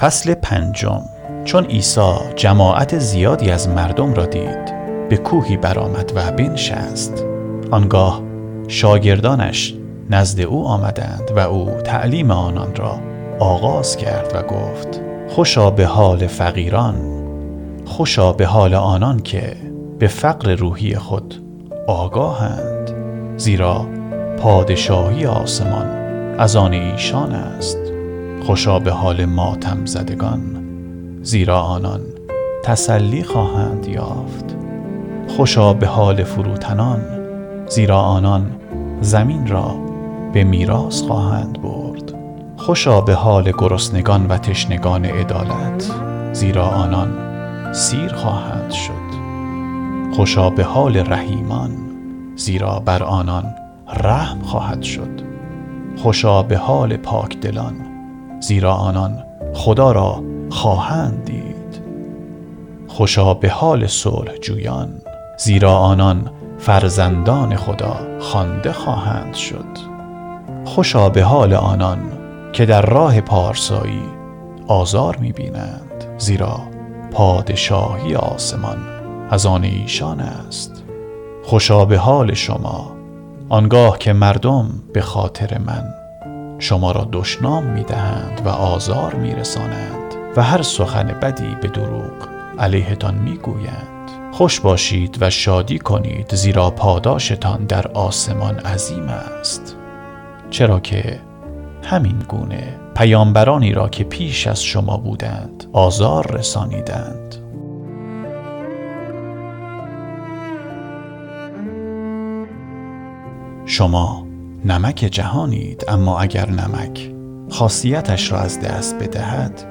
فصل پنجم. چون عیسی جماعت زیادی از مردم را دید به کوهی برآمد و بنشست. آنگاه شاگردانش نزد او آمدند و او تعلیم آنان را آغاز کرد و گفت خوشا به حال فقیران خوشا به حال آنان که به فقر روحی خود آگاهند زیرا پادشاهی آسمان از آن ایشان است. خوشا به حال ماتم زدگان زیرا آنان تسلی خواهند یافت. خوشا به حال فروتنان زیرا آنان زمین را به میراث خواهند برد. خوشا به حال گرسنگان و تشنگان عدالت زیرا آنان سیر خواهند شد. خوشا به حال رحیمان زیرا بر آنان رحم خواهد شد. خوشا به حال پاکدلان زیرا آنان خدا را خواهند دید. خوشا به حال صلح جویان زیرا آنان فرزندان خدا خوانده خواهند شد. خوشا به حال آنان که در راه پارسایی آزار می‌بینند زیرا پادشاهی آسمان از آن ایشان است. خوشا به حال شما آنگاه که مردم به خاطر من شما را دشنام می‌دهند و آزار میرسانند و هر سخن بدی به دروغ علیهتان می‌گویند. خوش باشید و شادی کنید زیرا پاداشتان در آسمان عظیم است. چرا که همین گونه پیامبرانی را که پیش از شما بودند آزار رسانیدند. شما نمک جهانید اما اگر نمک خاصیتش را از دست بدهد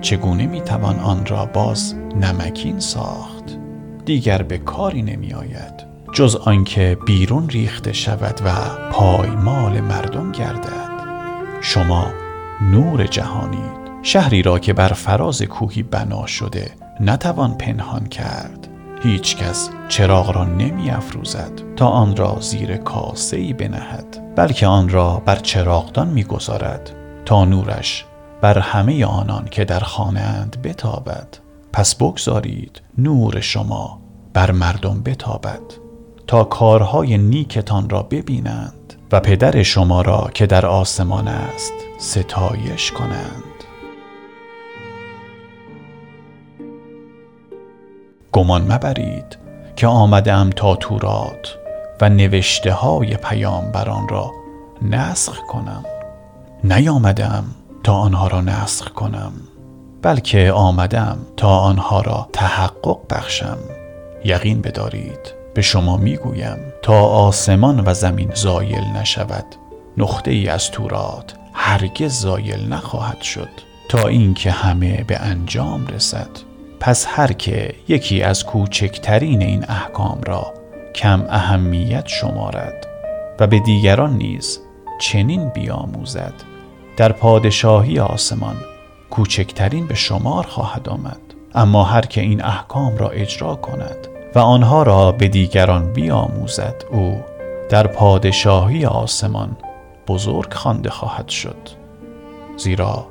چگونه می‌توان آن را باز نمکین ساخت؟ دیگر به کاری نمی آید جز آنکه بیرون ریخته شود و پایمال مردم گردد. شما نور جهانید. شهری را که بر فراز کوهی بنا شده نتوان پنهان کرد. هیچ کس چراغ را نمی افروزد تا آن را زیر کاسه ای بنهد بلکه آن را بر چراغدان می گذارد تا نورش بر همه آنان که در خانه اند بتابد. پس بگذارید نور شما بر مردم بتابد تا کارهای نیکتان را ببینند و پدر شما را که در آسمان است ستایش کنند. گمان مبرید که آمدم تا تورات و نوشته های پیامبران را نسخ کنم. نیامدم تا آنها را نسخ کنم بلکه آمدم تا آنها را تحقق بخشم. یقین بدارید. به شما می‌گویم تا آسمان و زمین زایل نشود. نقطه ای از تورات هرگز زایل نخواهد شد تا اینکه همه به انجام رسد. پس هر که یکی از کوچکترین این احکام را کم اهمیت شمارد و به دیگران نیز چنین بیاموزد در پادشاهی آسمان کوچکترین به شمار خواهد آمد. اما هر که این احکام را اجرا کند و آنها را به دیگران بیاموزد او در پادشاهی آسمان بزرگ خوانده خواهد شد. زیرا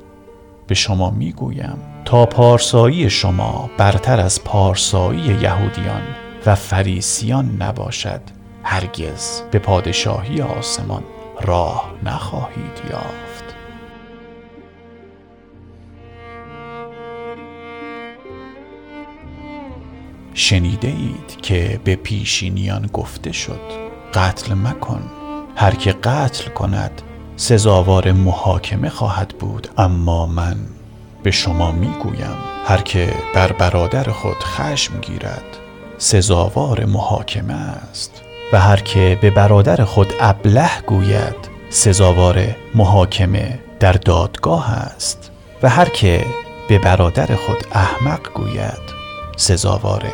به شما می‌گویم تا پارسایی شما برتر از پارسایی یهودیان و فریسیان نباشد هرگز به پادشاهی آسمان راه نخواهید یافت. شنیده اید که به پیشینیان گفته شد قتل مکن. هر که قتل کند سزاوار محاکمه خواهد بود. اما من به شما می‌گویم هر که بر برادر خود خشم گیرد سزاوار محاکمه است. و هر که به برادر خود ابله گوید سزاوار محاکمه در دادگاه است. و هر که به برادر خود احمق گوید سزاوار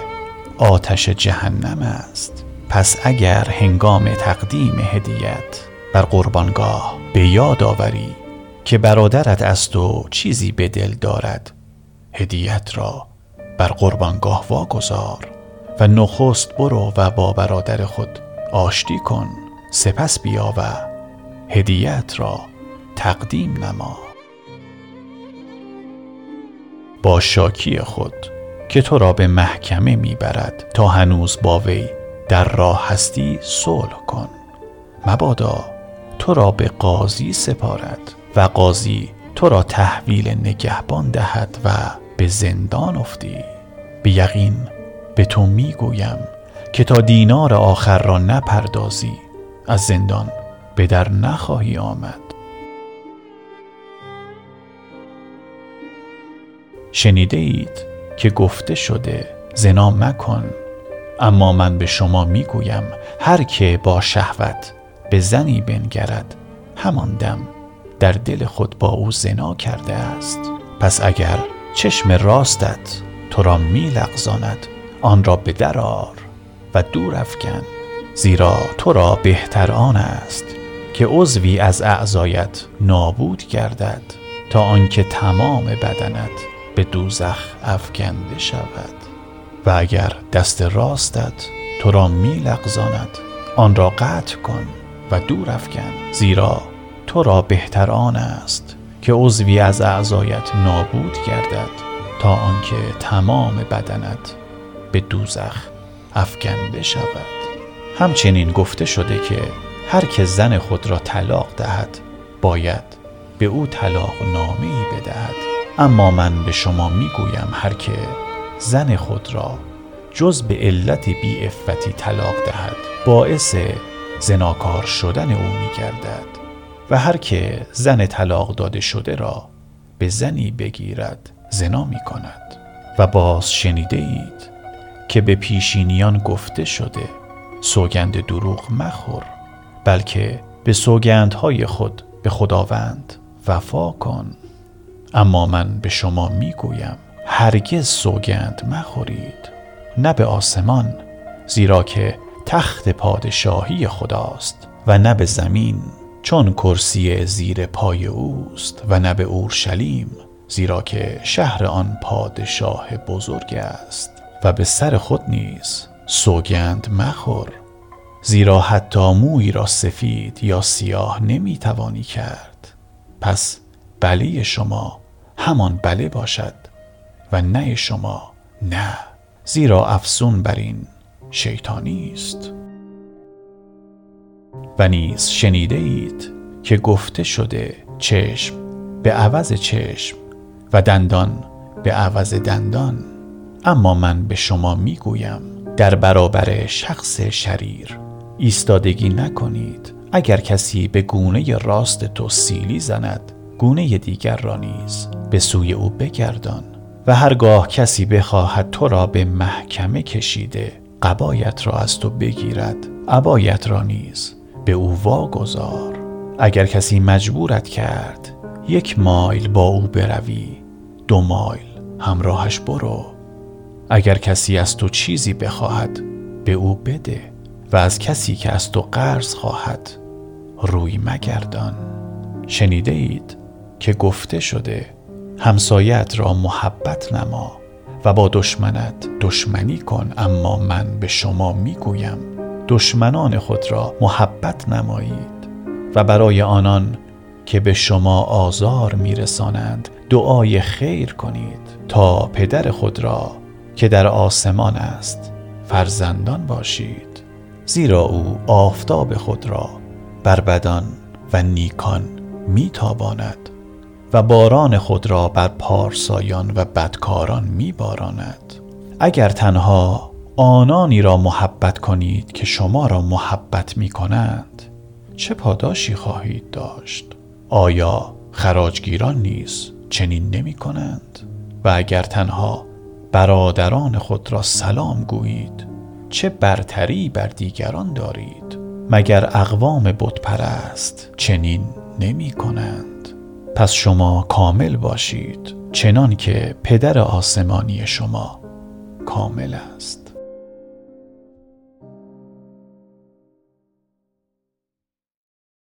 آتش جهنم است. پس اگر هنگام تقدیم هدیت بر قربانگاه به یاد آوری که برادرت از تو چیزی به دل دارد هدیت را بر قربانگاه واگذار و نخست برو و با برادر خود آشتی کن. سپس بیا و هدیت را تقدیم نما. با شاکی خود که تو را به محکمه می‌برد تا هنوز با وی در راه هستی صلح کن. مبادا تو را به قاضی سپارد و قاضی تو را تحویل نگهبان دهد و به زندان افتی. به یقین به تو می‌گویم که تا دینار آخر را نپردازی از زندان به در نخواهی آمد. شنیده اید که گفته شده زنا مکن. اما من به شما می‌گویم هر که با شهوت به زنی بنگرد همان دم در دل خود با او زنا کرده است. پس اگر چشم راستت تو را میلغزاند آن را به درار و دور افکن. زیرا تو را بهتر آن است که عضوی از اعضایت نابود گردد تا آنکه تمام بدنت به دوزخ افکنده شود. و اگر دست راستت تو را میلغزاند آن را قطع کن و دور افکن. زیرا تو را بهتر آن است که عضوی از اعضایت نابود گردد تا آنکه تمام بدنت به دوزخ افکنده شود. همچنین گفته شده که هر که زن خود را طلاق دهد باید به او طلاق نامه ای بدهد. اما من به شما می‌گویم هر که زن خود را جز به علت بی افتی طلاق دهد باعث زناکار شدن او میگردد و هر که زن طلاق داده شده را به زنی بگیرد زنا می کند و باز شنیده اید که به پیشینیان گفته شده سوگند دروغ مخور بلکه به سوگندهای خود به خداوند وفا کن. اما من به شما می‌گویم هرگز سوگند مخورید. نه به آسمان زیرا که تخت پادشاهی خداست و نه به زمین چون کرسی زیر پای اوست و نه به اورشلیم زیرا که شهر آن پادشاه بزرگ است. و به سر خود نیز سوگند مخور زیرا حتی موی را سفید یا سیاه نمی توانی کرد. پس بله شما همان بله باشد و نه شما نه. زیرا افسون بر این شیطانی است. و نیز شنیده اید که گفته شده چشم به عوض چشم و دندان به عوض دندان. اما من به شما می‌گویم در برابر شخص شریر ایستادگی نکنید. اگر کسی به گونه راست تو سیلی زند گونه دیگر را نیز به سوی او بگردان و هرگاه کسی بخواهد تو را به محکمه کشیده قبایت را از تو بگیرد. عبایت را نیز به او واگذار. اگر کسی مجبورت کرد یک مایل با او بروی. دو مایل همراهش برو. اگر کسی از تو چیزی بخواهد به او بده و از کسی که از تو قرض خواهد روی مگردان. شنیده اید که گفته شده همسایت را محبت نما و با دشمنت دشمنی کن اما من به شما می‌گویم دشمنان خود را محبت نمایید. و برای آنان که به شما آزار میرسانند دعای خیر کنید تا پدر خود را که در آسمان است فرزندان باشید. زیرا او آفتاب خود را بر بدان و نیکان میتاباند. و باران خود را بر پارسایان و بدکاران میباراند اگر تنها آنانی را محبت کنید که شما را محبت می کنند چه پاداشی خواهید داشت؟ آیا خراجگیران نیز چنین نمی کنند؟ و اگر تنها برادران خود را سلام گویید چه برتری بر دیگران دارید؟ مگر اقوام بتپرست چنین نمی کنند؟ پس شما کامل باشید چنان که پدر آسمانی شما کامل است.